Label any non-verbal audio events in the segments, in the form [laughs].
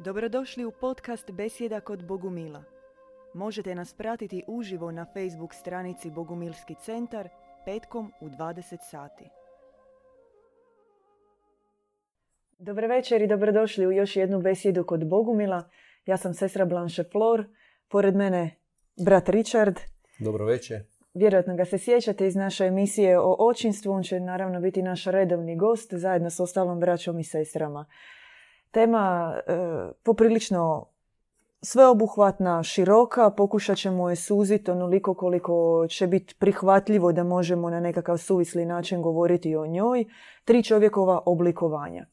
Dobrodošli u podcast Besjeda kod Bogumila. Možete nas pratiti uživo na Facebook stranici Bogumilski centar petkom u 20 sati. Dobar večer i dobrodošli u još jednu besjedu kod Bogumila. Ja sam sestra Blanche Flor, pored mene brat Richard. Dobro večer. Vjerojatno ga se sjećate iz naše emisije o očinstvu. On će naravno biti naš redovni gost zajedno s ostalom braćom i sestrama. Tema e, poprilično sveobuhvatna, široka, pokušat ćemo je suziti onoliko koliko će biti prihvatljivo da možemo na nekakav suvisli način govoriti o njoj. Tri čovjekova oblikovanja.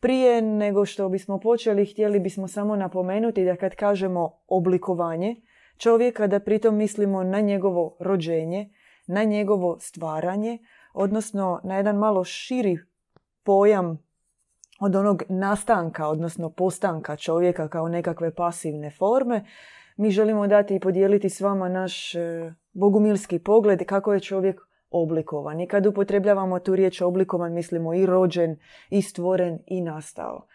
Prije nego što bismo počeli, htjeli bismo samo napomenuti da kad kažemo oblikovanje čovjeka, da pritom mislimo na njegovo rođenje, na njegovo stvaranje, odnosno na jedan malo širi pojam od onog nastanka, odnosno postanka čovjeka kao nekakve pasivne forme, mi želimo dati i podijeliti s vama naš e, bogumilski pogled kako je čovjek oblikovan. I kad upotrebljavamo tu riječ oblikovan, mislimo i rođen, i stvoren, i nastao.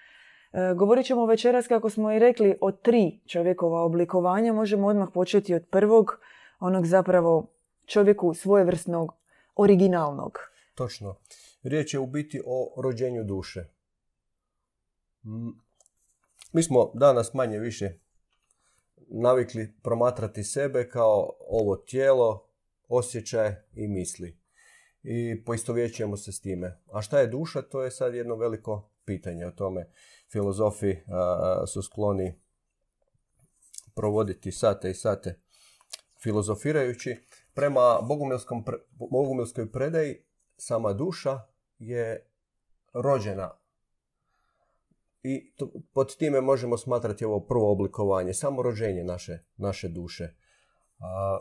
E, govorit ćemo večeras, kako smo i rekli, o tri čovjekova oblikovanja. Možemo odmah početi od prvog, onog zapravo čovjeku svojevrsnog, originalnog. Točno. Riječ je u biti o rođenju duše. Mi smo danas manje više navikli promatrati sebe kao ovo tijelo, osjećaj i misli. I poistovjećujemo se s time. A šta je duša, to je sad jedno veliko pitanje. O tome filozofi su skloni provoditi sate i sate filozofirajući. Prema bogumilskoj predaji sama duša je rođena i pod time možemo smatrati ovo prvo oblikovanje, samo rođenje naše, naše duše. A,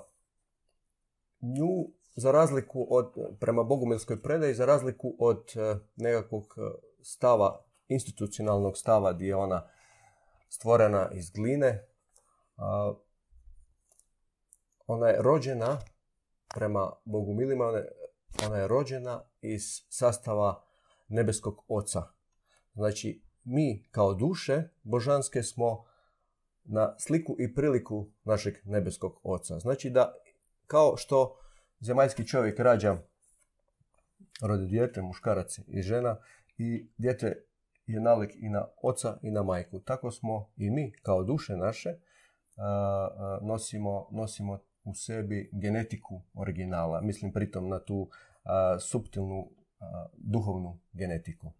nju, za razliku od, prema bogumilskoj predaji, za razliku od e, nekakvog e, stava, institucionalnog stava gdje je ona stvorena iz gline, a, ona je rođena, prema bogumilima, ona je, ona je rođena iz sastava nebeskog oca. Znači, mi kao duše božanske smo na sliku i priliku našeg nebeskog oca. Znači da kao što zemaljski čovjek rađa rodi dijete, muškarac i žena i dijete je nalik i na oca i na majku. Tako smo i mi kao duše naše nosimo, nosimo u sebi genetiku originala. Mislim pritom na tu suptilnu duhovnu genetiku.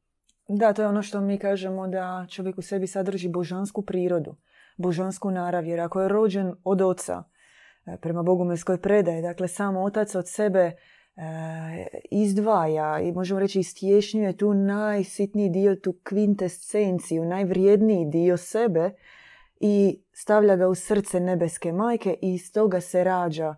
Da, to je ono što mi kažemo da čovjek u sebi sadrži božansku prirodu, božansku narav, jer ako je rođen od oca, e, prema bogumilskoj predaje, dakle sam otac od sebe e, izdvaja i možemo reći istješnjuje tu najsitniji dio, tu kvintescenciju, najvrijedniji dio sebe i stavlja ga u srce nebeske majke i iz toga se rađa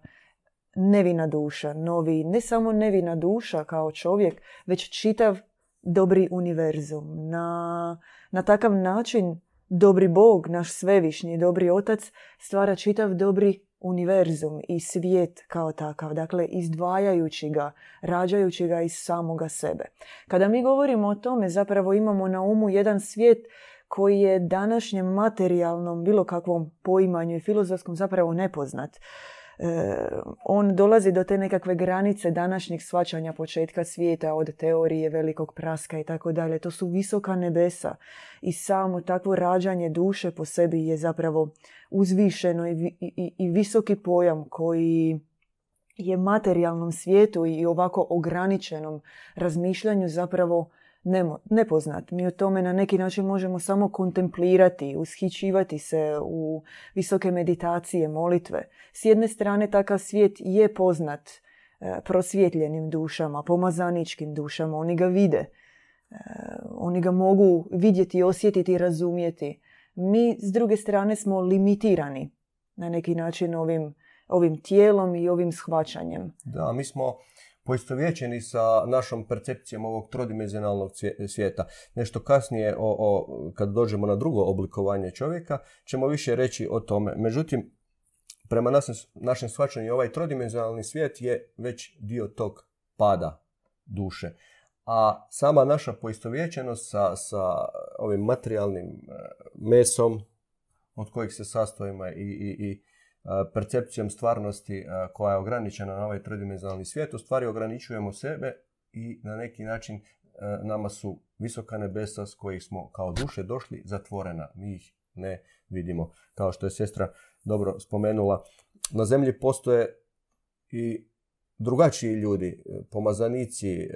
nevina duša, novi, ne samo nevina duša kao čovjek, već čitav dobri univerzum. Na, na takav način dobri Bog, naš svevišnji dobri otac, stvara čitav dobri univerzum i svijet kao takav, dakle izdvajajući ga, rađajući ga iz samoga sebe. Kada mi govorimo o tome, zapravo imamo na umu jedan svijet koji je današnjem materijalnom, bilo kakvom poimanju i filozofskom zapravo nepoznat. E, on dolazi do te nekakve granice današnjeg svačanja početka svijeta od teorije velikog praska i tako dalje. To su visoka nebesa i samo takvo rađanje duše po sebi je zapravo uzvišeno i, i, i visoki pojam koji je materijalnom svijetu i ovako ograničenom razmišljanju zapravo nepoznat. Mi o tome na neki način možemo samo kontemplirati, ushićivati se u visoke meditacije, molitve. S jedne strane takav svijet je poznat e, prosvjetljenim dušama, pomazaničkim dušama, oni ga vide. E, oni ga mogu vidjeti, osjetiti i razumjeti. Mi s druge strane smo limitirani na neki način ovim, ovim tijelom i ovim shvaćanjem. Da, mi smo poistovjećeni sa našom percepcijom ovog trodimenzionalnog svijeta. Nešto kasnije, o, o, kad dođemo na drugo oblikovanje čovjeka, ćemo više reći o tome. Međutim, prema našem, našem shvaćanju, ovaj trodimenzionalni svijet je već dio tog pada duše. a sama naša poistovjećenost sa, sa ovim materijalnim e, mesom od kojih se sastojimo i, i, i percepcijom stvarnosti koja je ograničena na ovaj trodimenzionalni svijet, u stvari ograničujemo sebe i na neki način nama su visoka nebesa s kojih smo kao duše došli zatvorena. Mi ih ne vidimo. Kao što je sestra dobro spomenula, na zemlji postoje i drugačiji ljudi, pomazanici,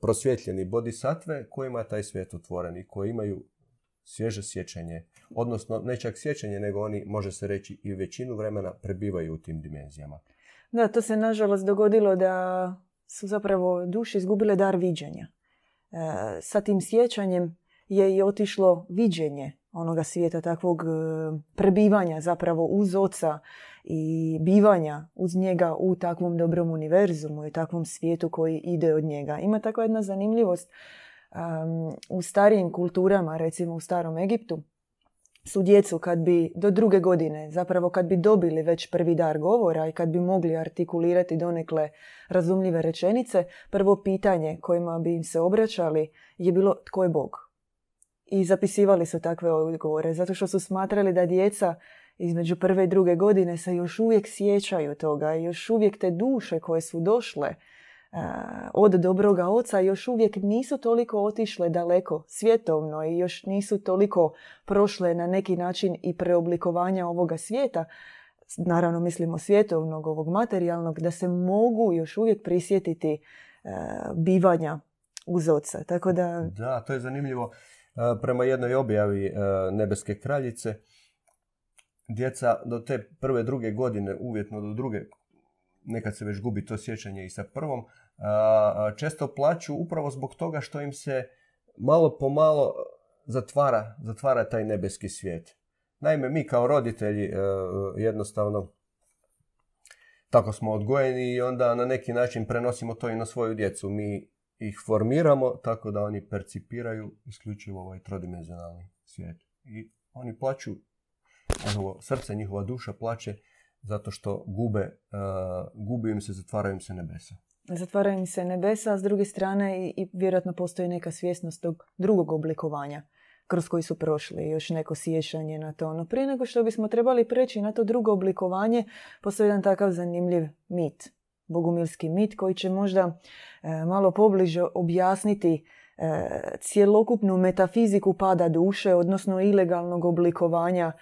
prosvjetljeni bodhisatve kojima je taj svijet otvoren i koji imaju svježe sjećanje, odnosno ne čak sjećanje, nego oni, može se reći, i većinu vremena prebivaju u tim dimenzijama. Da, to se nažalost dogodilo da su zapravo duše izgubile dar viđenja. E, sa tim sjećanjem je i otišlo viđenje onoga svijeta, takvog e, prebivanja zapravo uz oca i bivanja uz njega u takvom dobrom univerzumu i takvom svijetu koji ide od njega. Ima takva jedna zanimljivost u starijim kulturama, recimo u starom Egiptu, su djecu kad bi do druge godine, zapravo kad bi dobili već prvi dar govora i kad bi mogli artikulirati donekle razumljive rečenice, prvo pitanje kojima bi im se obraćali je bilo tko je Bog. I zapisivali su takve odgovore, zato što su smatrali da djeca između prve i druge godine se još uvijek sjećaju toga još uvijek te duše koje su došle od dobroga oca još uvijek nisu toliko otišle daleko svjetovno i još nisu toliko prošle na neki način i preoblikovanja ovoga svijeta, naravno mislimo svjetovnog, ovog materijalnog, da se mogu još uvijek prisjetiti bivanja uz oca. Tako da... da, to je zanimljivo. Prema jednoj objavi Nebeske kraljice, djeca do te prve, druge godine, uvjetno do druge nekad se već gubi to sjećanje i sa prvom, često plaću upravo zbog toga što im se malo po malo zatvara, zatvara taj nebeski svijet. Naime, mi kao roditelji e, jednostavno tako smo odgojeni i onda na neki način prenosimo to i na svoju djecu. Mi ih formiramo tako da oni percipiraju isključivo ovaj trodimenzionalni svijet. I oni plaću, njihovo srce, njihova duša plaće zato što gube, uh, gubi im se, zatvaraju im se nebesa. Zatvaraju im se nebesa, a s druge strane i, i vjerojatno postoji neka svjesnost tog drugog oblikovanja kroz koji su prošli, još neko sjećanje na to. No prije nego što bismo trebali preći na to drugo oblikovanje, postoji jedan takav zanimljiv mit, bogumilski mit koji će možda e, malo pobliže objasniti e, cjelokupnu metafiziku pada duše, odnosno ilegalnog oblikovanja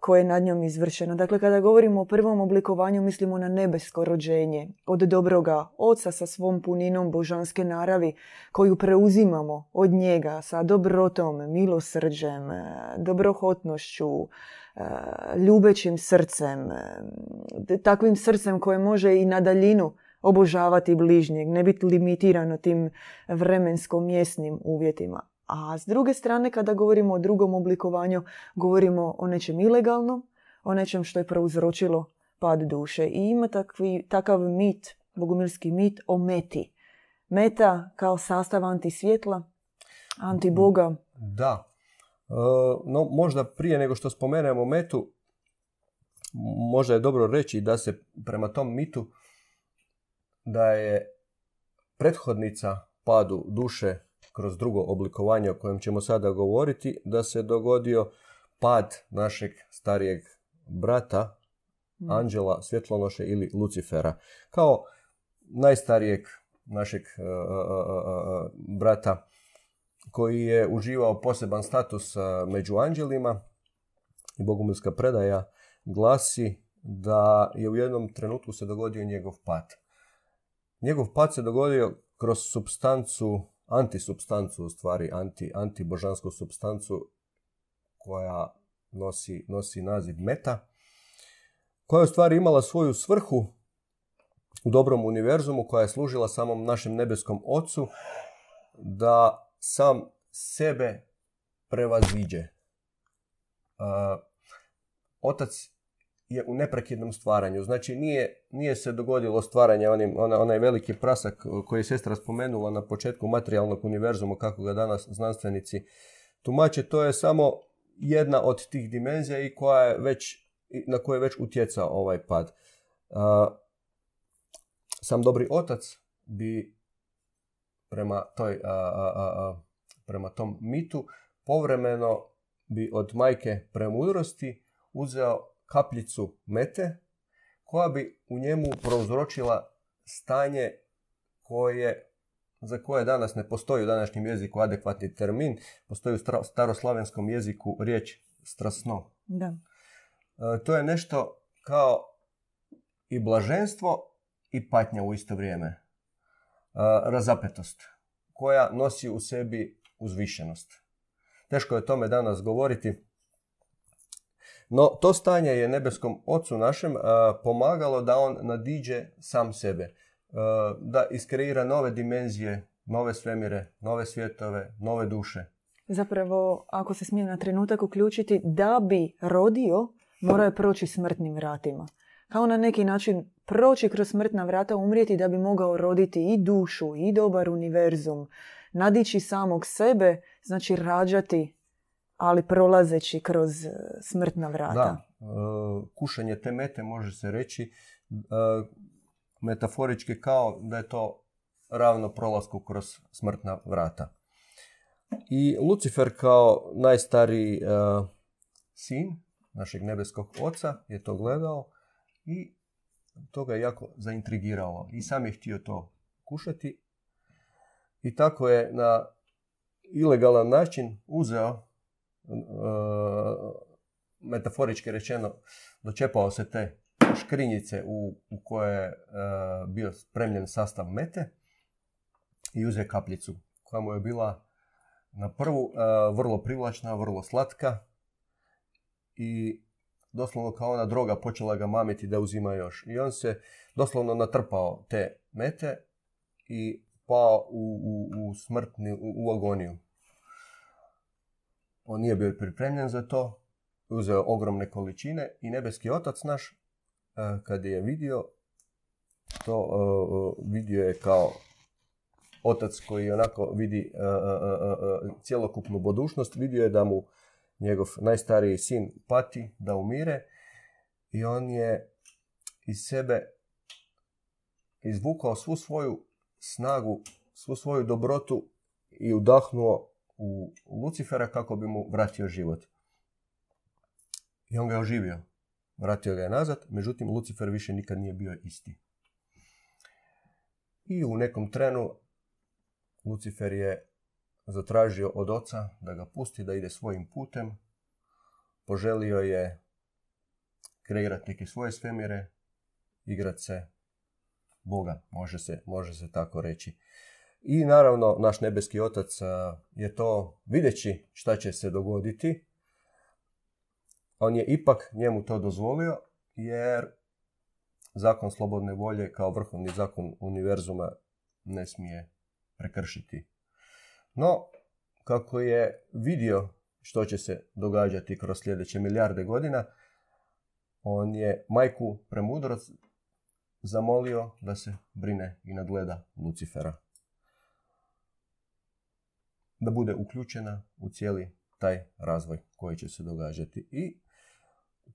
koje je nad njom izvršeno. Dakle, kada govorimo o prvom oblikovanju, mislimo na nebesko rođenje od dobroga oca sa svom puninom božanske naravi koju preuzimamo od njega sa dobrotom, milosrđem, e, dobrohotnošću, e, ljubećim srcem, takvim srcem koje može i na daljinu obožavati bližnjeg, ne biti limitirano tim vremensko-mjesnim uvjetima. A s druge strane, kada govorimo o drugom oblikovanju, govorimo o nečem ilegalnom, o nečem što je prouzročilo pad duše. I ima takvi, takav mit, bogumilski mit o meti. Meta kao sastav antisvjetla, antiboga. Da. E, no, možda prije nego što spomenemo metu, možda je dobro reći da se prema tom mitu da je prethodnica padu duše kroz drugo oblikovanje o kojem ćemo sada govoriti, da se dogodio pad našeg starijeg brata, mm. Anđela Svjetlonoše ili Lucifera. Kao najstarijeg našeg uh, uh, uh, brata koji je uživao poseban status među anđelima i bogumilska predaja glasi da je u jednom trenutku se dogodio njegov pad. Njegov pad se dogodio kroz substancu antisubstancu, u stvari anti, antibožansku substancu koja nosi, nosi naziv meta, koja je u stvari imala svoju svrhu u dobrom univerzumu koja je služila samom našem nebeskom ocu da sam sebe prevaziđe. Otac je u neprekidnom stvaranju. Znači nije, nije se dogodilo stvaranje onim, ona, onaj veliki prasak koji je sestra spomenula na početku materijalnog univerzuma kako ga danas znanstvenici tumače. To je samo jedna od tih dimenzija i koja je već, na koje je već utjecao ovaj pad. sam dobri otac bi prema, toj, prema tom mitu, povremeno bi od majke premudrosti uzeo kapljicu mete koja bi u njemu prouzročila stanje koje za koje danas ne postoji u današnjem jeziku adekvatni termin, postoji u staroslavenskom jeziku riječ strasno. Da. E, to je nešto kao i blaženstvo i patnja u isto vrijeme. E, razapetost koja nosi u sebi uzvišenost. Teško je o tome danas govoriti. No, to stanje je nebeskom ocu našem pomagalo da on nadiđe sam sebe. Da iskreira nove dimenzije, nove svemire, nove svjetove, nove duše. Zapravo, ako se smijem na trenutak uključiti, da bi rodio, morao je proći smrtnim vratima kao na neki način proći kroz smrtna vrata, umrijeti da bi mogao roditi i dušu i dobar univerzum, nadići samog sebe, znači rađati, ali prolazeći kroz e, smrtna vrata. Da, e, kušanje te mete može se reći e, metaforički kao da je to ravno prolasku kroz smrtna vrata. I Lucifer kao najstariji sin našeg nebeskog oca je to gledao i to ga je jako zaintrigiralo. I sam je htio to kušati. I tako je na ilegalan način uzeo, metaforički rečeno, dočepao se te škrinjice u, u koje je uh, bio spremljen sastav mete i uzeo kapljicu koja mu je bila na prvu uh, vrlo privlačna, vrlo slatka i doslovno kao ona droga počela ga mamiti da uzima još. I on se doslovno natrpao te mete i pao u, u, u smrtni, u agoniju. On nije bio pripremljen za to, uzeo ogromne količine i nebeski otac naš, e, kad je vidio, to e, vidio je kao otac koji onako vidi e, cjelokupnu budućnost, vidio je da mu njegov najstariji sin pati da umire i on je iz sebe izvukao svu svoju snagu, svu svoju dobrotu i udahnuo u Lucifera kako bi mu vratio život. I on ga je oživio. Vratio ga je nazad, međutim Lucifer više nikad nije bio isti. I u nekom trenu Lucifer je zatražio od oca da ga pusti da ide svojim putem. Poželio je kreirati neke svoje svemire, igrati se Boga, može se, može se tako reći. I naravno, naš nebeski otac je to, videći šta će se dogoditi, on je ipak njemu to dozvolio, jer zakon slobodne volje kao vrhovni zakon univerzuma ne smije prekršiti no, kako je vidio što će se događati kroz sljedeće milijarde godina, on je majku premudroc zamolio da se brine i nadgleda Lucifera. Da bude uključena u cijeli taj razvoj koji će se događati. I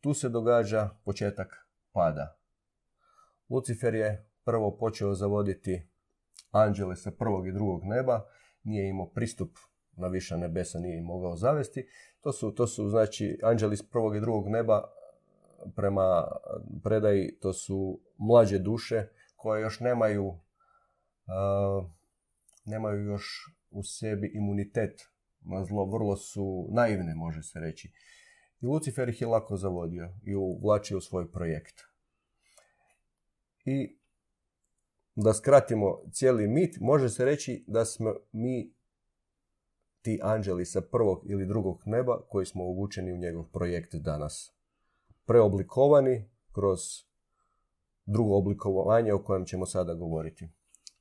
tu se događa početak pada. Lucifer je prvo počeo zavoditi anđele sa prvog i drugog neba nije imao pristup na viša nebesa, nije im mogao zavesti. To su, to su znači, anđeli iz prvog i drugog neba prema predaji, to su mlađe duše koje još nemaju, uh, nemaju još u sebi imunitet na zlo, vrlo su naivne, može se reći. I Lucifer ih je lako zavodio i uvlačio u svoj projekt. I da skratimo cijeli mit, može se reći da smo mi ti anđeli sa prvog ili drugog neba koji smo uvučeni u njegov projekt danas. Preoblikovani kroz drugo oblikovanje o kojem ćemo sada govoriti.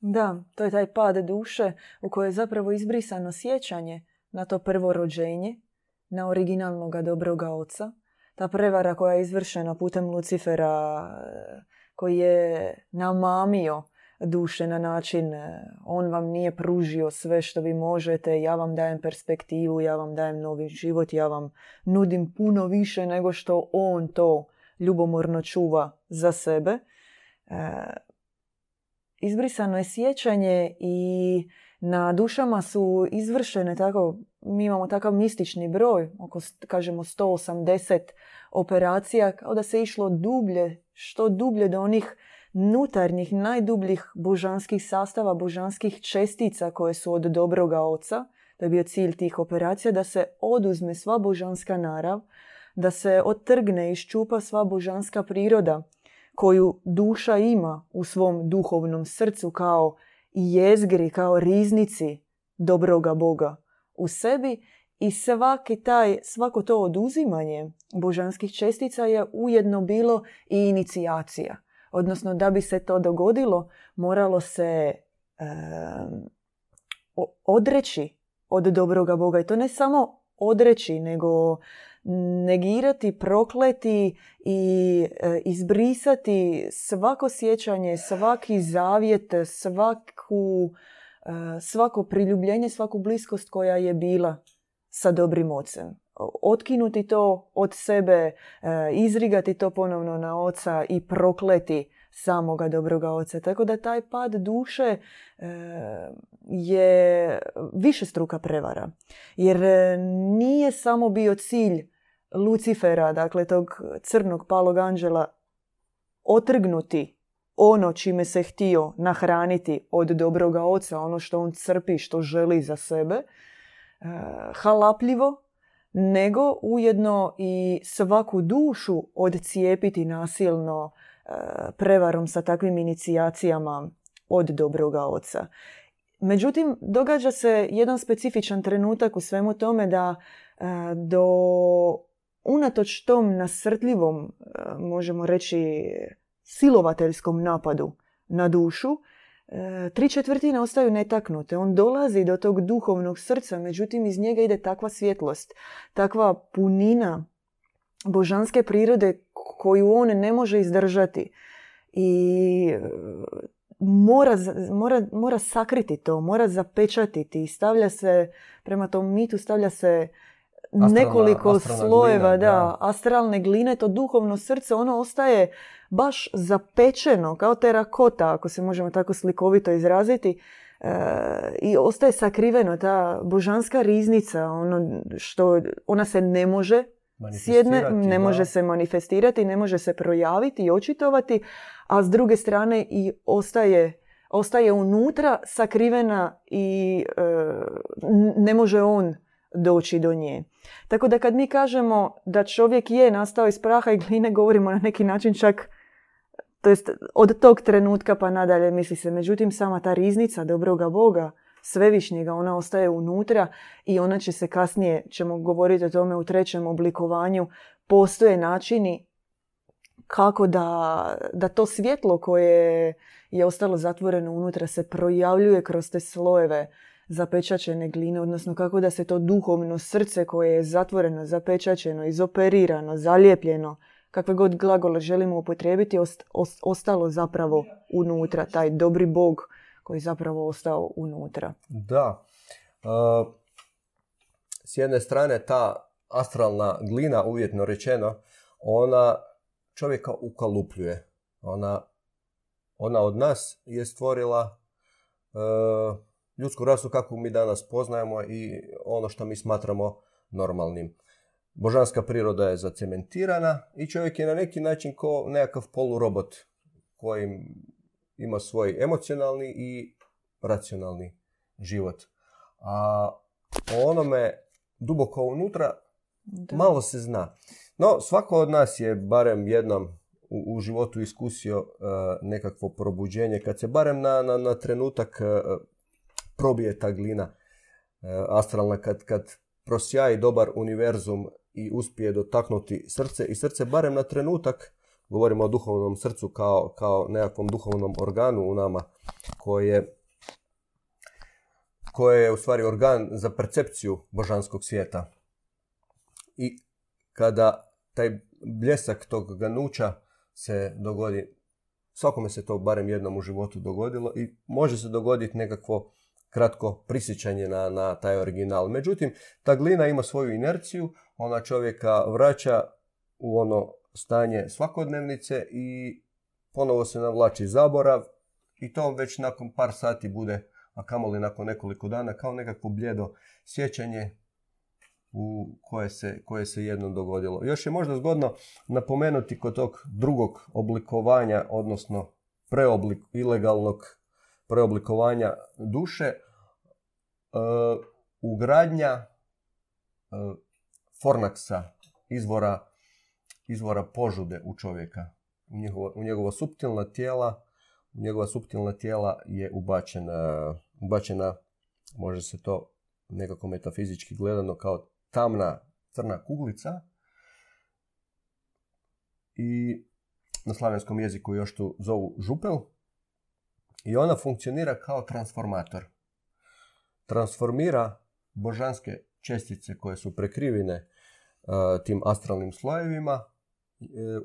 Da, to je taj pad duše u kojoj je zapravo izbrisano sjećanje na to prvo rođenje, na originalnog dobroga oca. Ta prevara koja je izvršena putem Lucifera, koji je namamio duše na način e, on vam nije pružio sve što vi možete, ja vam dajem perspektivu, ja vam dajem novi život, ja vam nudim puno više nego što on to ljubomorno čuva za sebe. Izbrisano je sjećanje i Na dušama su izvršene tako, mi imamo takav mistični broj, oko kažemo 180 operacija, kao da se išlo dublje, što dublje do onih nutarnjih, najdubljih božanskih sastava, božanskih čestica koje su od dobroga oca. To je bio cilj tih operacija, da se oduzme sva božanska narav, da se otrgne i iščupa sva božanska priroda koju duša ima u svom duhovnom srcu kao jezgri, kao riznici dobroga Boga u sebi i svaki taj, svako to oduzimanje božanskih čestica je ujedno bilo i inicijacija. Odnosno, da bi se to dogodilo, moralo se odreći od dobroga Boga. I to ne samo odreći, nego negirati, prokleti i e, izbrisati svako sjećanje, svaki zavjet, svaku, e, svako priljubljenje, svaku bliskost koja je bila sa dobrim ocem. Otkinuti to od sebe, e, izrigati to ponovno na oca i prokleti samoga dobroga oca. Tako da taj pad duše je više struka prevara. Jer nije samo bio cilj Lucifera, dakle tog crnog palog anđela, otrgnuti ono čime se htio nahraniti od dobroga oca, ono što on crpi, što želi za sebe, e, halapljivo, nego ujedno i svaku dušu odcijepiti nasilno e, prevarom sa takvim inicijacijama od dobroga oca. Međutim, događa se jedan specifičan trenutak u svemu tome da e, do unatoč tom nasrtljivom, e, možemo reći, silovateljskom napadu na dušu, e, tri četvrtine ostaju netaknute. On dolazi do tog duhovnog srca, međutim iz njega ide takva svjetlost, takva punina božanske prirode koju on ne može izdržati. I e, mora, mora, mora sakriti to, mora zapečatiti i stavlja se, prema tom mitu stavlja se nekoliko slojeva, da, astralne gline, to duhovno srce, ono ostaje baš zapečeno, kao terakota, ako se možemo tako slikovito izraziti. E, I ostaje sakriveno, ta božanska riznica, ono što ona se ne može sjedne, ne može se manifestirati, ne može se projaviti i očitovati, a s druge strane i ostaje ostaje unutra sakrivena i e, ne može on doći do nje. Tako da kad mi kažemo da čovjek je nastao iz praha i gline, govorimo na neki način čak to jest od tog trenutka pa nadalje misli se. Međutim, sama ta riznica dobroga Boga, svevišnjega, ona ostaje unutra i ona će se kasnije, ćemo govoriti o tome u trećem oblikovanju, postoje načini kako da, da to svjetlo koje je ostalo zatvoreno unutra se projavljuje kroz te slojeve zapečačene gline, odnosno kako da se to duhovno srce koje je zatvoreno, zapečačeno, izoperirano, zalijepljeno, kakve god glagole želimo upotrijebiti, ostalo zapravo unutra, taj dobri bog koji je zapravo ostao unutra. Da. s jedne strane ta astralna glina, uvjetno rečeno, ona čovjeka ukalupljuje. Ona, ona od nas je stvorila ljudsku rasu kakvu mi danas poznajemo i ono što mi smatramo normalnim. Božanska priroda je zacementirana i čovjek je na neki način kao nekakav polurobot koji ima svoj emocionalni i racionalni život. A o onome duboko unutra malo se zna. No, svako od nas je barem jednom u, životu iskusio uh, nekakvo probuđenje, kad se barem na, na, na trenutak uh, probije ta glina e, astralna kad, kad prosjaji dobar univerzum i uspije dotaknuti srce i srce barem na trenutak, govorimo o duhovnom srcu kao, kao nekakvom duhovnom organu u nama koje, koje je u stvari organ za percepciju božanskog svijeta. I kada taj bljesak tog ganuća se dogodi, svakome se to barem jednom u životu dogodilo i može se dogoditi nekakvo kratko prisjećanje na, na taj original. Međutim, ta glina ima svoju inerciju, ona čovjeka vraća u ono stanje svakodnevnice i ponovo se navlači zaborav i to već nakon par sati bude a kamoli nakon nekoliko dana, kao nekakvo bljedo sjećanje u koje se, koje se jednom dogodilo. Još je možda zgodno napomenuti kod tog drugog oblikovanja, odnosno preoblik, ilegalnog preoblikovanja duše, uh, ugradnja uh, fornaksa, izvora, izvora požude u čovjeka, u, njegovo, u njegova suptilna tijela, u njegova suptilna tijela je ubačena, ubačena, može se to nekako metafizički gledano kao tamna crna kuglica. I na slavenskom jeziku još tu zovu župel. I ona funkcionira kao transformator. Transformira božanske čestice koje su prekrivene uh, tim astralnim slojevima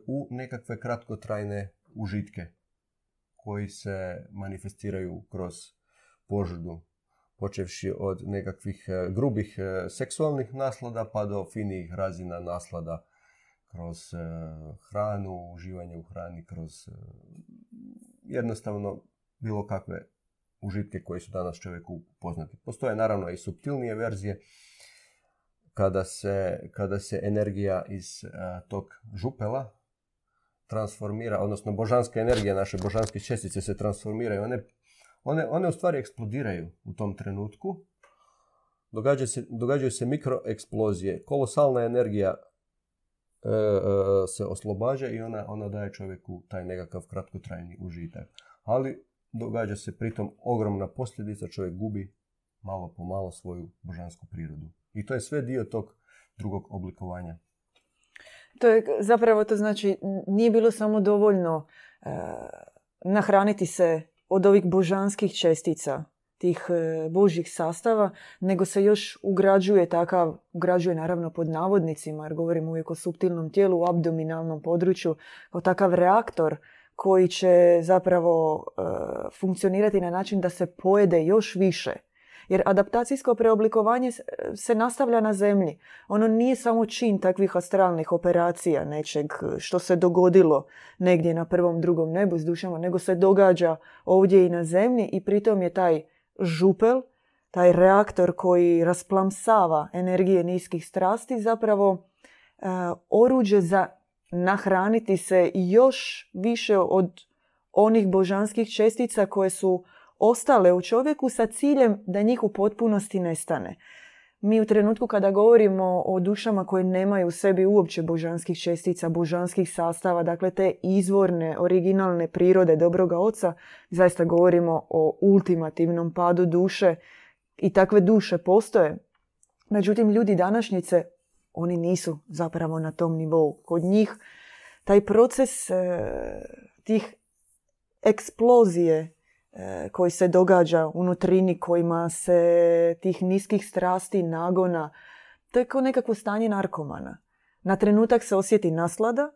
u nekakve kratkotrajne užitke koji se manifestiraju kroz požudu počevši od nekakvih e, grubih e, seksualnih naslada pa do finijih razina naslada kroz e, hranu, uživanje u hrani, kroz jednostavno bilo kakve užitke koji su danas čovjeku poznati. Postoje naravno i subtilnije verzije kada se, kada se energija iz tog župela transformira, odnosno božanska energija, naše božanske čestice se transformiraju. One one, one u stvari eksplodiraju u tom trenutku. Događa se, događaju se mikroeksplozije. Kolosalna energija e, e, se oslobađa i ona, ona daje čovjeku taj nekakav kratkotrajni užitak. Ali događa se pritom ogromna posljedica, čovjek gubi malo po malo svoju božansku prirodu. I to je sve dio tog drugog oblikovanja. To je zapravo to znači nije bilo samo dovoljno e, nahraniti se od ovih božanskih čestica, tih e, božjih sastava, nego se još ugrađuje takav, ugrađuje naravno pod navodnicima, jer govorimo uvijek o subtilnom tijelu, u abdominalnom području, kao takav reaktor koji će zapravo e, funkcionirati na način da se pojede još više jer adaptacijsko preoblikovanje se nastavlja na zemlji. Ono nije samo čin takvih astralnih operacija, nečeg što se dogodilo negdje na prvom, drugom nebu s dušama, nego se događa ovdje i na zemlji i pritom je taj župel, taj reaktor koji rasplamsava energije niskih strasti zapravo e, oruđe za nahraniti se još više od onih božanskih čestica koje su ostale u čovjeku sa ciljem da njih u potpunosti nestane. Mi u trenutku kada govorimo o dušama koje nemaju u sebi uopće božanskih čestica, božanskih sastava, dakle te izvorne, originalne prirode dobroga oca, zaista govorimo o ultimativnom padu duše i takve duše postoje. Međutim, ljudi današnjice, oni nisu zapravo na tom nivou. Kod njih taj proces e, tih eksplozije koji se događa unutrini kojima se tih niskih strasti, nagona, to je kao nekakvo stanje narkomana. Na trenutak se osjeti naslada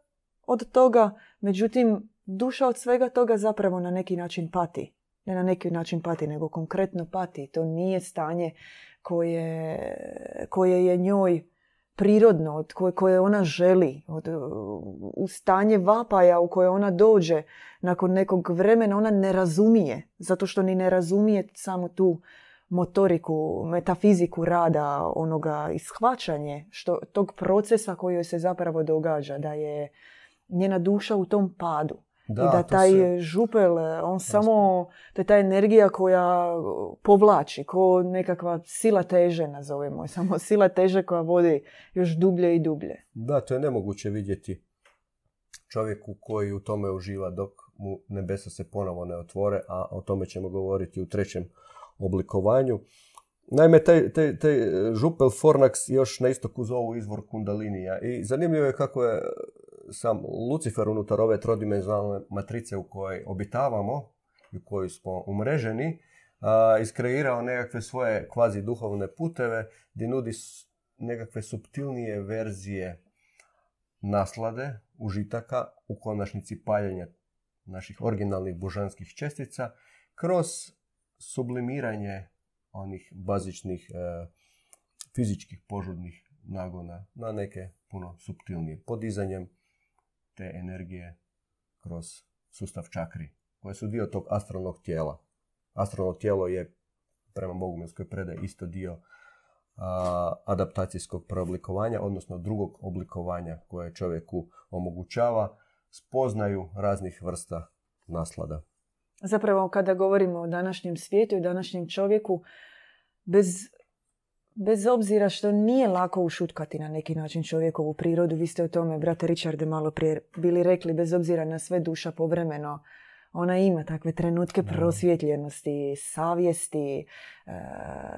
od toga, međutim duša od svega toga zapravo na neki način pati. Ne na neki način pati, nego konkretno pati. To nije stanje koje, koje je njoj prirodno, od koje, ona želi, od, u stanje vapaja u koje ona dođe nakon nekog vremena, ona ne razumije, zato što ni ne razumije samo tu motoriku, metafiziku rada, onoga ishvaćanje što, tog procesa koji se zapravo događa, da je njena duša u tom padu. Da, I da taj župel, on samo, to je ta energija koja povlači, ko nekakva sila teže nazovemo, samo [laughs] sila teže koja vodi još dublje i dublje. Da, to je nemoguće vidjeti čovjeku koji u tome uživa dok mu nebesa se ponovo ne otvore, a o tome ćemo govoriti u trećem oblikovanju. Naime, taj, taj, taj župel Fornax još na istoku zovu izvor kundalinija i zanimljivo je kako je sam Lucifer unutar ove trodimenzionalne matrice u kojoj obitavamo i u kojoj smo umreženi, iskreirao nekakve svoje kvazi duhovne puteve gdje nudi nekakve subtilnije verzije naslade, užitaka, u konačnici paljenja naših originalnih božanskih čestica, kroz sublimiranje onih bazičnih e, fizičkih požudnih nagona na neke puno subtilnije podizanjem te energije kroz sustav čakri, koje su dio tog astralnog tijela. Astralno tijelo je prema bogumilskoj predaji isto dio adaptacijskog preoblikovanja, odnosno drugog oblikovanja koje čovjeku omogućava spoznaju raznih vrsta naslada. Zapravo kada govorimo o današnjem svijetu i današnjem čovjeku, bez, bez obzira što nije lako ušutkati na neki način čovjekovu prirodu, vi ste o tome, brate Richarde, malo prije bili rekli, bez obzira na sve duša povremeno, ona ima takve trenutke prosvjetljenosti, savjesti, e,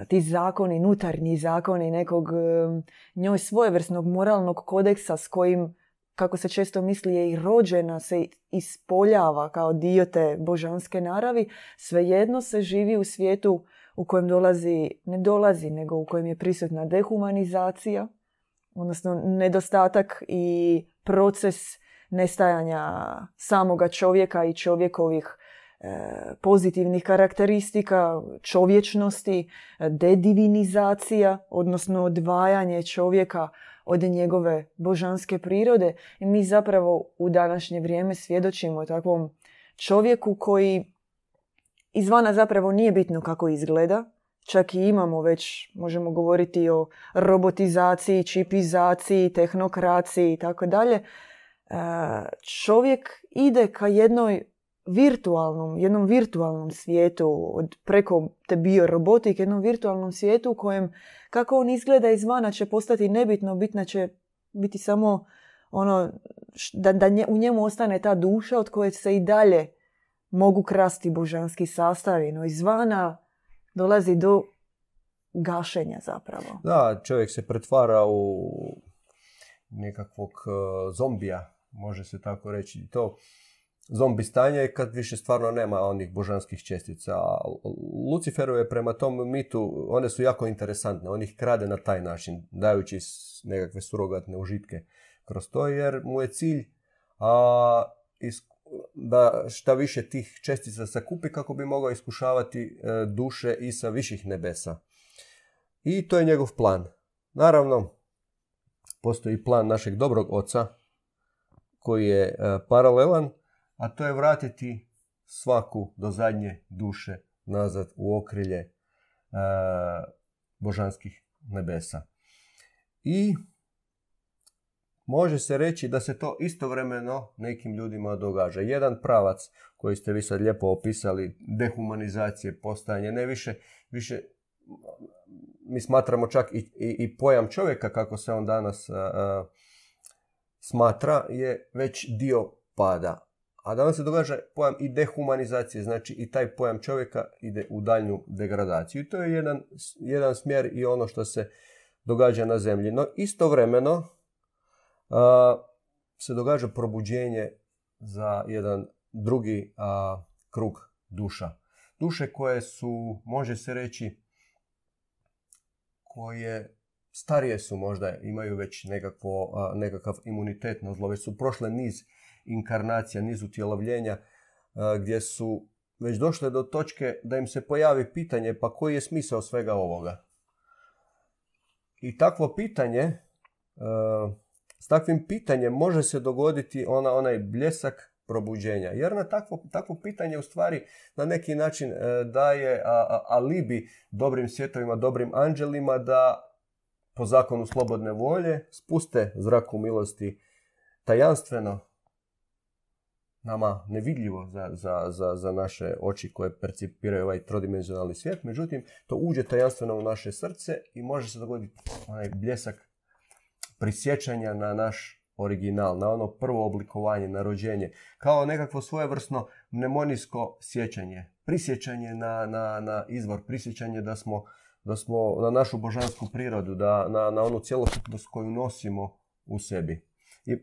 ti zakoni, nutarnji zakoni nekog e, njoj svojevrsnog moralnog kodeksa s kojim kako se često misli je i rođena, se ispoljava kao dio te božanske naravi, svejedno se živi u svijetu u kojem dolazi, ne dolazi, nego u kojem je prisutna dehumanizacija, odnosno nedostatak i proces nestajanja samoga čovjeka i čovjekovih e, pozitivnih karakteristika, čovječnosti, dedivinizacija, odnosno odvajanje čovjeka od njegove božanske prirode. I mi zapravo u današnje vrijeme svjedočimo takvom čovjeku koji izvana zapravo nije bitno kako izgleda, čak i imamo već, možemo govoriti o robotizaciji, čipizaciji, tehnokraciji i tako dalje. E, čovjek ide ka jednoj virtualnom, jednom virtualnom svijetu, od preko te biorobotike, jednom virtualnom svijetu u kojem kako on izgleda izvana će postati nebitno, bitna će biti samo ono da, da u njemu ostane ta duša od koje se i dalje mogu krasti božanski sastavi, no izvana dolazi do gašenja zapravo. Da, čovjek se pretvara u nekakvog e, zombija, može se tako reći. To zombi stanje je kad više stvarno nema onih božanskih čestica. Luciferove prema tom mitu, one su jako interesantne. On ih krade na taj način, dajući nekakve surogatne užitke kroz to, jer mu je cilj a, da šta više tih čestica sakupi kako bi mogao iskušavati e, duše i sa viših nebesa. I to je njegov plan. Naravno, postoji plan našeg dobrog oca koji je e, paralelan, a to je vratiti svaku do zadnje duše nazad u okrilje e, božanskih nebesa. I može se reći da se to istovremeno nekim ljudima događa. Jedan pravac koji ste vi sad lijepo opisali, dehumanizacije, postajanje, ne više, više mi smatramo čak i, i, pojam čovjeka kako se on danas smatra je već dio pada. A danas se događa pojam i dehumanizacije, znači i taj pojam čovjeka ide u daljnju degradaciju. I to je jedan, jedan smjer i ono što se događa na zemlji. No istovremeno se događa probuđenje za jedan drugi krug duša. Duše koje su, može se reći, koje starije su možda, imaju već nekakvo, nekakav imunitet na zlo, već su prošle niz inkarnacija, niz utjelovljenja, gdje su već došle do točke da im se pojavi pitanje pa koji je smisao svega ovoga. I takvo pitanje s takvim pitanjem može se dogoditi ona, onaj bljesak probuđenja. Jer na takvo, takvo pitanje u stvari na neki način e, daje alibi dobrim svjetovima, dobrim anđelima da po zakonu slobodne volje spuste zraku milosti tajanstveno nama nevidljivo za, za, za, za naše oči koje percipiraju ovaj trodimenzionalni svijet. Međutim, to uđe tajanstveno u naše srce i može se dogoditi onaj bljesak prisjećanja na naš original, na ono prvo oblikovanje, na rođenje, kao nekakvo svojevrsno mnemonijsko sjećanje, prisjećanje na, na, na izvor, prisjećanje da smo, da smo na našu božansku prirodu, da, na, na onu cjelokupnost koju nosimo u sebi. I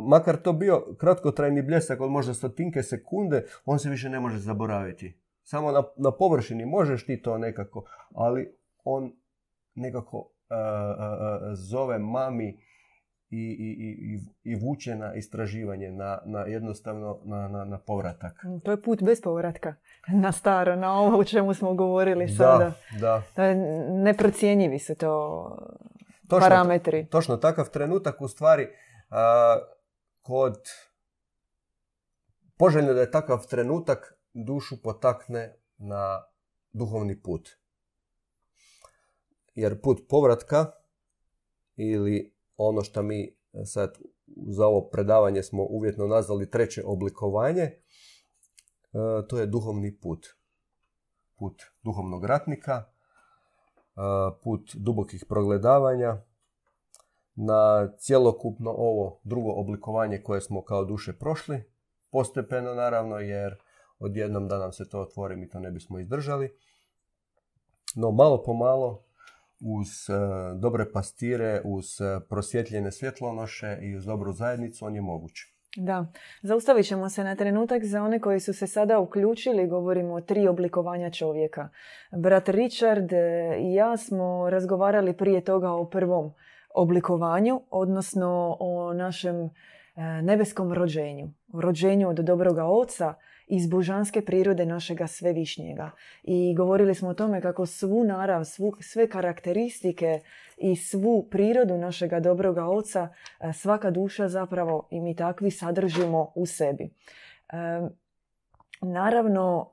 makar to bio kratkotrajni bljesak od možda stotinke sekunde, on se više ne može zaboraviti. Samo na, na površini možeš ti to nekako, ali on nekako zove mami i, i, i, i vuče na istraživanje, na, na jednostavno na, na, na povratak. Mm, to je put bez povratka na staro, na ovo o čemu smo govorili sada. Da, da. Neprocjenjivi su to točno, parametri. Točno, takav trenutak u stvari kod poželjno da je takav trenutak dušu potakne na duhovni put. jer put povratka ili ono što mi sad za ovo predavanje smo uvjetno nazvali treće oblikovanje, e, to je duhovni put. Put duhovnog ratnika, e, put dubokih progledavanja, na cjelokupno ovo drugo oblikovanje koje smo kao duše prošli, postepeno naravno, jer odjednom da nam se to otvori mi to ne bismo izdržali. No malo po malo, uz e, dobre pastire, uz uh, prosvjetljene svjetlonoše i uz dobru zajednicu, on je moguć. Da, zaustavit ćemo se na trenutak za one koji su se sada uključili, govorimo o tri oblikovanja čovjeka. Brat Richard i ja smo razgovarali prije toga o prvom oblikovanju, odnosno o našem e, nebeskom rođenju. Rođenju od dobroga oca iz božanske prirode našega svevišnjega. I govorili smo o tome kako svu narav, svu, sve karakteristike i svu prirodu našega dobroga oca e, svaka duša zapravo i mi takvi sadržimo u sebi. E, naravno,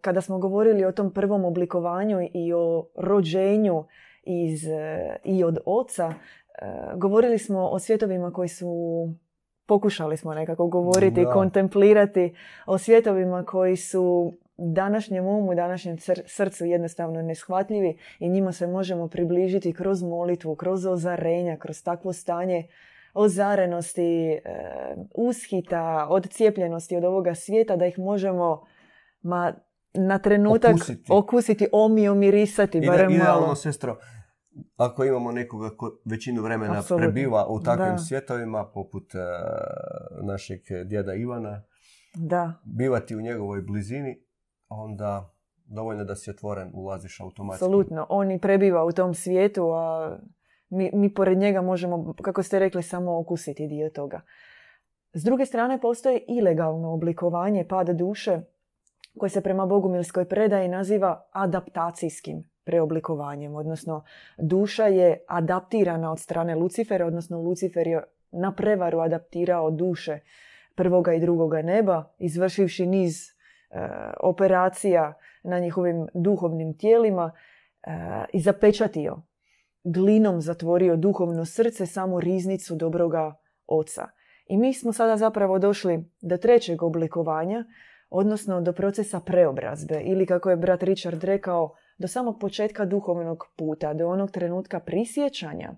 kada smo govorili o tom prvom oblikovanju i o rođenju iz, i od oca, govorili smo o svjetovima koji su pokušali smo nekako govoriti i kontemplirati o svjetovima koji su današnjem umu, današnjem srcu jednostavno neshvatljivi i njima se možemo približiti kroz molitvu, kroz ozarenja, kroz takvo stanje ozarenosti, e, ushita, odcijepljenosti od ovoga svijeta da ih možemo ma, na trenutak okusiti, okusiti omi, omirisati, barem malo. sestro, ako imamo nekoga ko većinu vremena prebiva u takvim svjetovima, poput uh, našeg djeda Ivana, da. bivati u njegovoj blizini, onda dovoljno da si otvoren, ulaziš automatski. Apsolutno. On i prebiva u tom svijetu, a mi, mi pored njega možemo, kako ste rekli, samo okusiti dio toga. S druge strane, postoji ilegalno oblikovanje pada duše koje se prema bogumilskoj predaji naziva adaptacijskim preoblikovanjem, odnosno duša je adaptirana od strane Lucifera, odnosno Lucifer je na prevaru adaptirao duše prvoga i drugoga neba, izvršivši niz e, operacija na njihovim duhovnim tijelima e, i zapečatio, glinom zatvorio duhovno srce, samo riznicu dobroga oca. I mi smo sada zapravo došli do trećeg oblikovanja, odnosno do procesa preobrazbe ili kako je brat Richard rekao, do samog početka duhovnog puta, do onog trenutka prisjećanja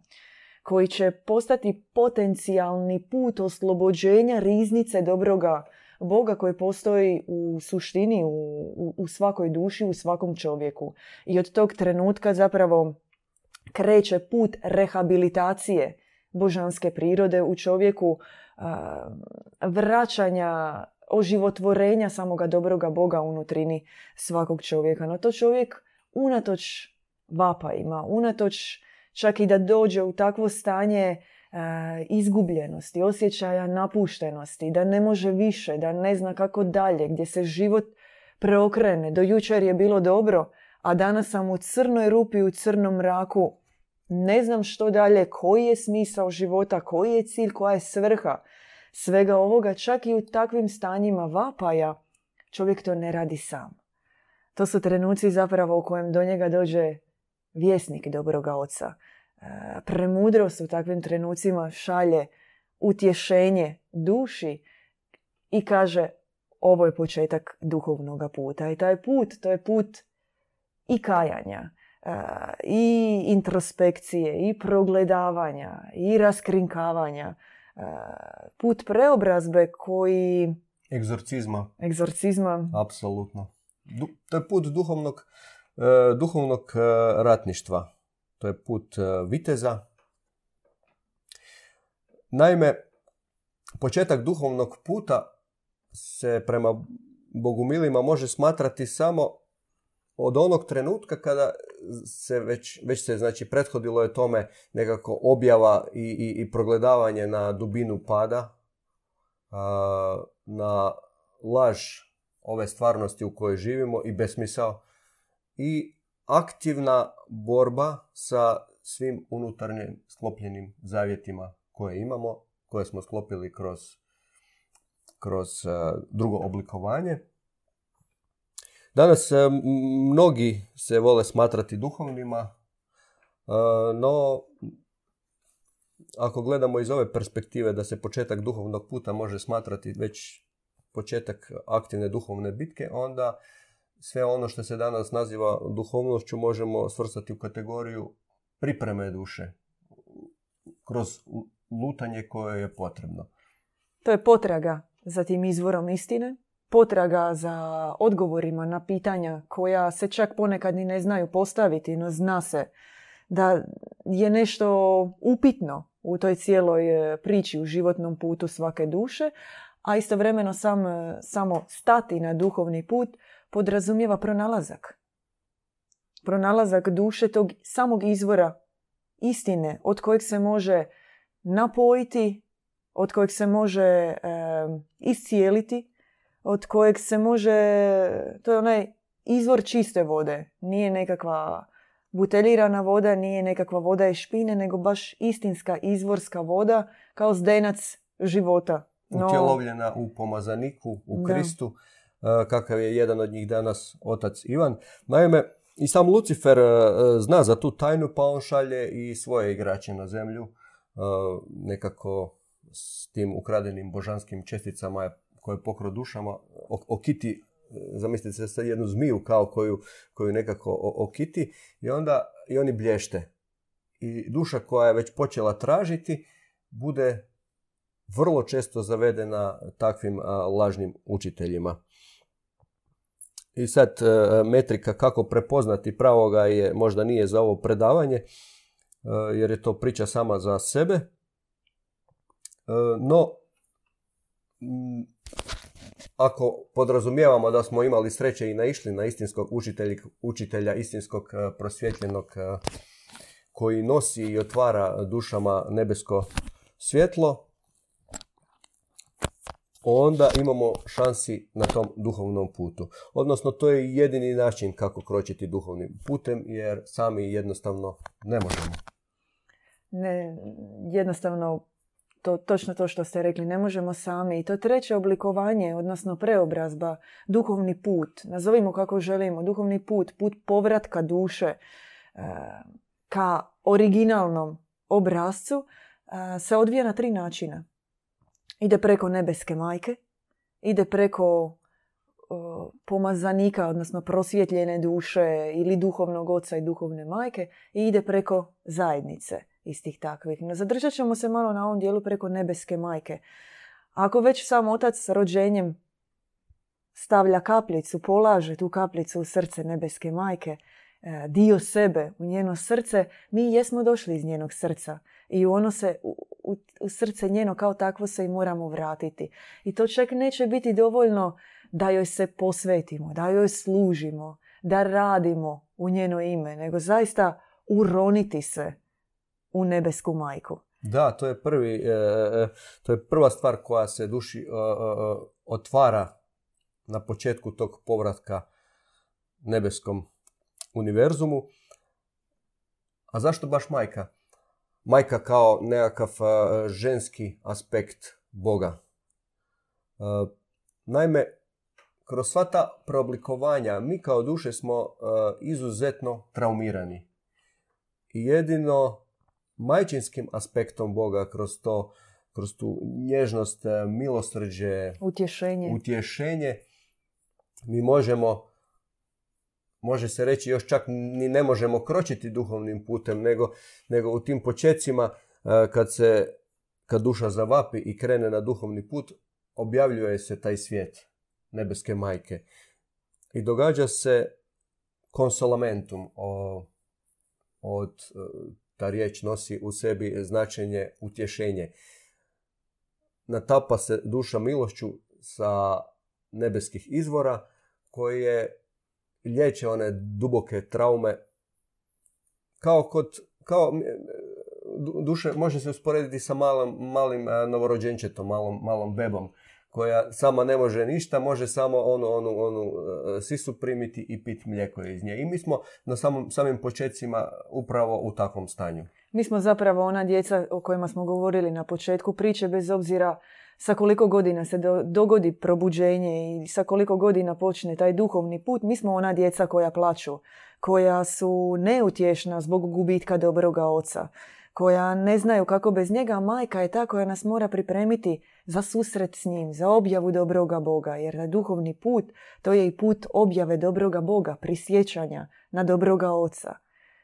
koji će postati potencijalni put oslobođenja riznice dobroga Boga koji postoji u suštini, u, u, svakoj duši, u svakom čovjeku. I od tog trenutka zapravo kreće put rehabilitacije božanske prirode u čovjeku, vraćanja, oživotvorenja samoga dobroga Boga unutrini svakog čovjeka. No to čovjek unatoč vapajima, unatoč čak i da dođe u takvo stanje e, izgubljenosti, osjećaja napuštenosti, da ne može više, da ne zna kako dalje, gdje se život preokrene. Do jučer je bilo dobro, a danas sam u crnoj rupi, u crnom mraku. Ne znam što dalje, koji je smisao života, koji je cilj, koja je svrha svega ovoga. Čak i u takvim stanjima vapaja čovjek to ne radi sam. To su trenuci zapravo u kojem do njega dođe vjesnik dobroga oca. E, premudrost u takvim trenucima šalje utješenje duši i kaže ovo je početak duhovnog puta. I taj put, to je put i kajanja, e, i introspekcije, i progledavanja, i raskrinkavanja. E, put preobrazbe koji... Egzorcizma. Egzorcizma. Apsolutno to je put duhovnog, e, duhovnog e, ratništva. To je put e, viteza. Naime, početak duhovnog puta se prema bogumilima može smatrati samo od onog trenutka kada se već, već se znači prethodilo je tome nekako objava i, i, i progledavanje na dubinu pada, na laž ove stvarnosti u kojoj živimo i besmisao i aktivna borba sa svim unutarnjim sklopljenim zavjetima koje imamo, koje smo sklopili kroz, kroz e, drugo oblikovanje. Danas e, mnogi se vole smatrati duhovnima, no, ako gledamo iz ove perspektive da se početak duhovnog puta može smatrati već početak aktivne duhovne bitke, onda sve ono što se danas naziva duhovnošću možemo svrstati u kategoriju pripreme duše kroz lutanje koje je potrebno. To je potraga za tim izvorom istine, potraga za odgovorima na pitanja koja se čak ponekad ni ne znaju postaviti, no zna se da je nešto upitno u toj cijeloj e, priči u životnom putu svake duše, a istovremeno sam, e, samo stati na duhovni put podrazumijeva pronalazak. Pronalazak duše tog samog izvora istine od kojeg se može napojiti, od kojeg se može e, iscijeliti, od kojeg se može, to je onaj izvor čiste vode, nije nekakva buteljirana voda, nije nekakva voda iz špine, nego baš istinska izvorska voda kao zdenac života. Utjelovljena u pomazaniku, u Kristu, e, kakav je jedan od njih danas otac Ivan. Naime, i sam Lucifer e, zna za tu tajnu, pa on šalje i svoje igrače na zemlju, e, nekako s tim ukradenim božanskim česticama koje pokro dušama, okiti zamislite se sad jednu zmiju kao koju, koju nekako okiti i onda i oni blješte. I duša koja je već počela tražiti bude vrlo često zavedena takvim lažnim učiteljima. I sad e, metrika kako prepoznati pravoga je možda nije za ovo predavanje, e, jer je to priča sama za sebe. E, no, ako podrazumijevamo da smo imali sreće i naišli na istinskog učitelja, učitelja istinskog prosvjetljenog koji nosi i otvara dušama nebesko svjetlo, onda imamo šansi na tom duhovnom putu. Odnosno, to je jedini način kako kročiti duhovnim putem, jer sami jednostavno ne možemo. Ne, jednostavno to, točno to što ste rekli, ne možemo sami. I to treće oblikovanje, odnosno preobrazba, duhovni put, nazovimo kako želimo, duhovni put, put povratka duše e, ka originalnom obrazcu, e, se odvija na tri načina. Ide preko nebeske majke, ide preko pomazanika, odnosno prosvjetljene duše ili duhovnog oca i duhovne majke i ide preko zajednice istih takvih. No zadržat ćemo se malo na ovom dijelu preko nebeske majke. Ako već sam otac s rođenjem stavlja kaplicu, polaže tu kaplicu u srce nebeske majke, dio sebe u njeno srce, mi jesmo došli iz njenog srca i ono se, u, u srce njeno kao takvo se i moramo vratiti. I to čak neće biti dovoljno da joj se posvetimo, da joj služimo, da radimo u njeno ime, nego zaista uroniti se u nebesku majku. Da, to je prvi, e, e, to je prva stvar koja se duši e, otvara na početku tog povratka nebeskom univerzumu. A zašto baš majka? Majka kao nekakav ženski aspekt Boga. Naime, kroz sva ta preoblikovanja mi kao duše smo izuzetno traumirani. I jedino majčinskim aspektom Boga kroz to, kroz tu nježnost, e, milosrđe, utješenje. utješenje, mi možemo, može se reći još čak ni ne možemo kročiti duhovnim putem, nego, nego u tim počecima e, kad se kad duša zavapi i krene na duhovni put, objavljuje se taj svijet nebeske majke. I događa se konsolamentum od e, ta riječ nosi u sebi značenje utješenje. Natapa se duša milošću sa nebeskih izvora koje liječe one duboke traume kao kod kao duše može se usporediti sa malim, malim novorođenčetom, malom, malom bebom koja sama ne može ništa, može samo onu, onu, onu e, sisu primiti i piti mlijeko iz nje. I mi smo na samom, samim početcima upravo u takvom stanju. Mi smo zapravo ona djeca o kojima smo govorili na početku priče, bez obzira sa koliko godina se dogodi probuđenje i sa koliko godina počne taj duhovni put, mi smo ona djeca koja plaću, koja su neutješna zbog gubitka dobroga oca, koja ne znaju kako bez njega, majka je ta koja nas mora pripremiti za susret s njim, za objavu dobroga Boga, jer duhovni put to je i put objave dobroga Boga, prisjećanja na dobroga oca.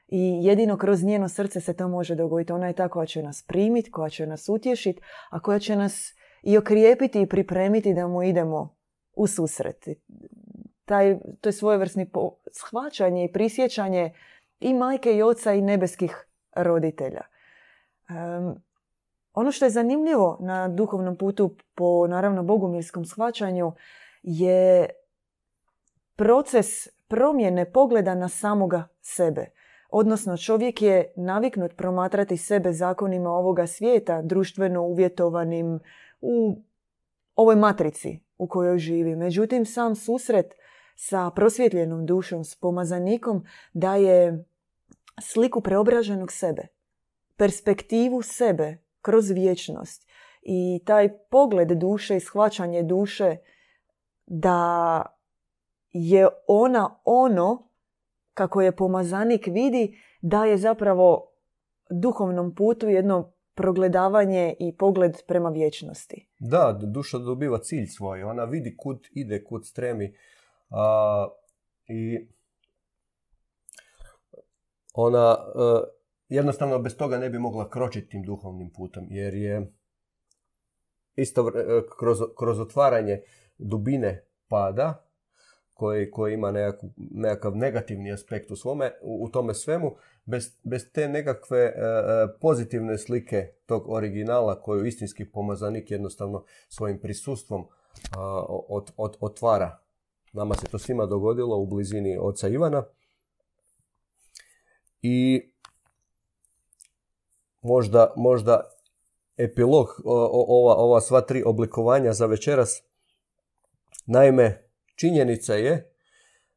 I jedino kroz njeno srce se to može dogoditi. Ona je ta koja će nas primiti, koja će nas utješiti, a koja će nas i okrijepiti i pripremiti da mu idemo u susret. Taj, to je svojevrsni shvaćanje i prisjećanje i majke i oca i nebeskih roditelja. ono što je zanimljivo na duhovnom putu po naravno bogumirskom shvaćanju je proces promjene pogleda na samoga sebe. Odnosno čovjek je naviknut promatrati sebe zakonima ovoga svijeta, društveno uvjetovanim u ovoj matrici u kojoj živi. Međutim, sam susret sa prosvjetljenom dušom, s pomazanikom, daje sliku preobraženog sebe, perspektivu sebe kroz vječnost. I taj pogled duše i shvaćanje duše da je ona ono kako je pomazanik vidi da je zapravo duhovnom putu jedno progledavanje i pogled prema vječnosti. Da, duša dobiva cilj svoj. Ona vidi kud ide, kud stremi. A, I ona e, jednostavno bez toga ne bi mogla kročiti tim duhovnim putem. Jer je isto e, kroz, kroz otvaranje dubine pada koji, koji ima nekakav negativni aspekt u, svome, u, tome svemu, bez, bez te nekakve e, e, pozitivne slike tog originala koju istinski pomazanik jednostavno svojim prisustvom od, od, otvara. Nama se to svima dogodilo u blizini oca Ivana. I možda, možda epilog ova, ova sva tri oblikovanja za večeras. Naime, Činjenica je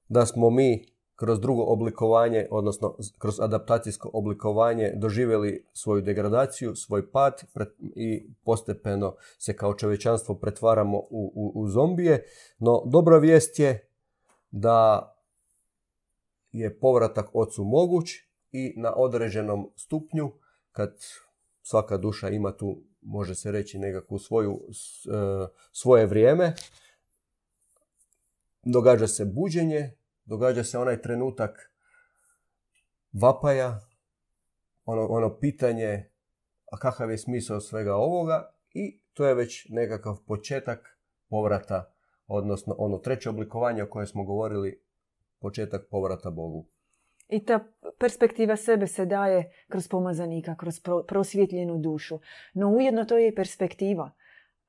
da smo mi kroz drugo oblikovanje, odnosno kroz adaptacijsko oblikovanje doživjeli svoju degradaciju, svoj pad i postepeno se kao čovječanstvo pretvaramo u, u, u zombije. No dobra vijest je da je povratak ocu moguć i na određenom stupnju kad svaka duša ima tu, može se reći, nekakvu svoju, e, svoje vrijeme, događa se buđenje, događa se onaj trenutak vapaja, ono, ono pitanje a kakav je smisao svega ovoga i to je već nekakav početak povrata, odnosno ono treće oblikovanje o kojem smo govorili, početak povrata Bogu. I ta perspektiva sebe se daje kroz pomazanika, kroz prosvjetljenu dušu. No ujedno to je i perspektiva.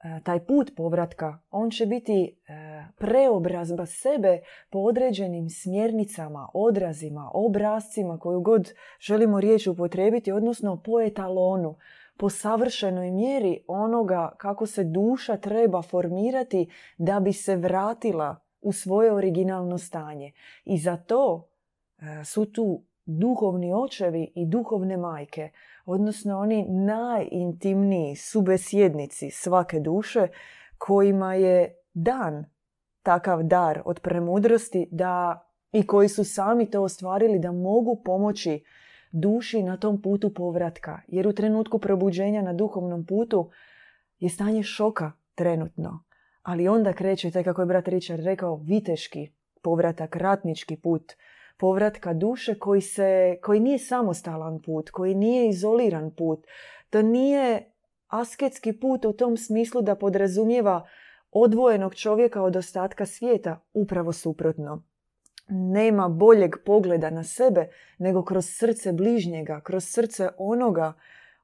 E, taj put povratka, on će biti e, preobrazba sebe po određenim smjernicama, odrazima, obrazcima koju god želimo riječ upotrebiti, odnosno po etalonu, po savršenoj mjeri onoga kako se duša treba formirati da bi se vratila u svoje originalno stanje. I za to e, su tu duhovni očevi i duhovne majke odnosno oni najintimniji subesjednici svake duše kojima je dan takav dar od premudrosti da i koji su sami to ostvarili da mogu pomoći duši na tom putu povratka. Jer u trenutku probuđenja na duhovnom putu je stanje šoka trenutno. Ali onda kreće, taj kako je brat Richard rekao, viteški povratak, ratnički put povratka duše koji, se, koji nije samostalan put, koji nije izoliran put. To nije asketski put u tom smislu da podrazumijeva odvojenog čovjeka od ostatka svijeta, upravo suprotno. Nema boljeg pogleda na sebe nego kroz srce bližnjega, kroz srce onoga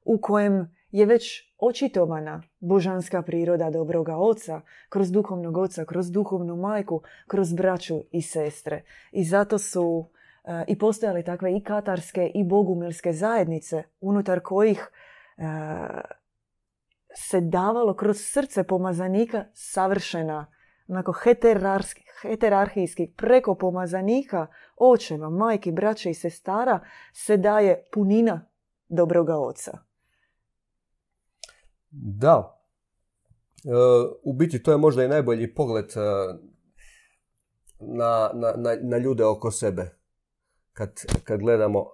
u kojem je već očitovana božanska priroda dobroga oca, kroz duhovnog oca, kroz duhovnu majku, kroz braću i sestre. I zato su e, i postojale takve i katarske i bogumilske zajednice unutar kojih e, se davalo kroz srce pomazanika savršena onako heterarhijski preko pomazanika očeva, majki, braće i sestara se daje punina dobroga oca. Da. u biti to je možda i najbolji pogled na, na, na ljude oko sebe. Kad, kad gledamo,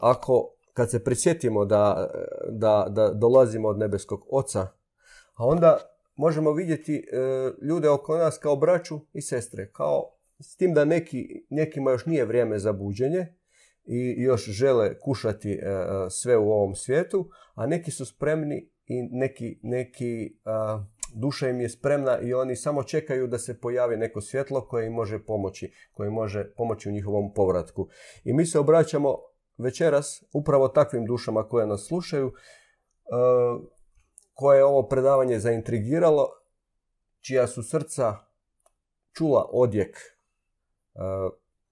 ako, kad se prisjetimo da, da, da dolazimo od nebeskog oca, a onda možemo vidjeti ljude oko nas kao braću i sestre, kao s tim da neki, nekima još nije vrijeme za buđenje i još žele kušati e, e, sve u ovom svijetu, a neki su spremni i neki, neki duša im je spremna i oni samo čekaju da se pojavi neko svjetlo koje im može pomoći, koje može pomoći u njihovom povratku. I mi se obraćamo večeras upravo takvim dušama koje nas slušaju, koje je ovo predavanje zaintrigiralo, čija su srca čula odjek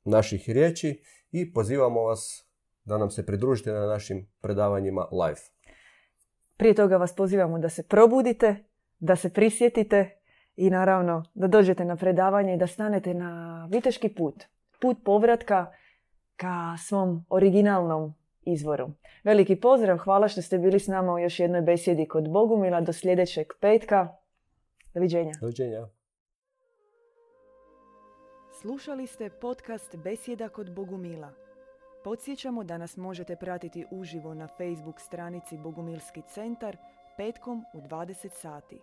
naših riječi i pozivamo vas da nam se pridružite na našim predavanjima live. Prije toga vas pozivamo da se probudite, da se prisjetite i naravno da dođete na predavanje i da stanete na viteški put. Put povratka ka svom originalnom izvoru. Veliki pozdrav, hvala što ste bili s nama u još jednoj besjedi kod Bogumila. Do sljedećeg petka. Doviđenja. Doviđenja. Slušali ste podcast Besjeda kod Bogumila. Podsjećamo da nas možete pratiti uživo na Facebook stranici Bogumilski centar petkom u 20 sati.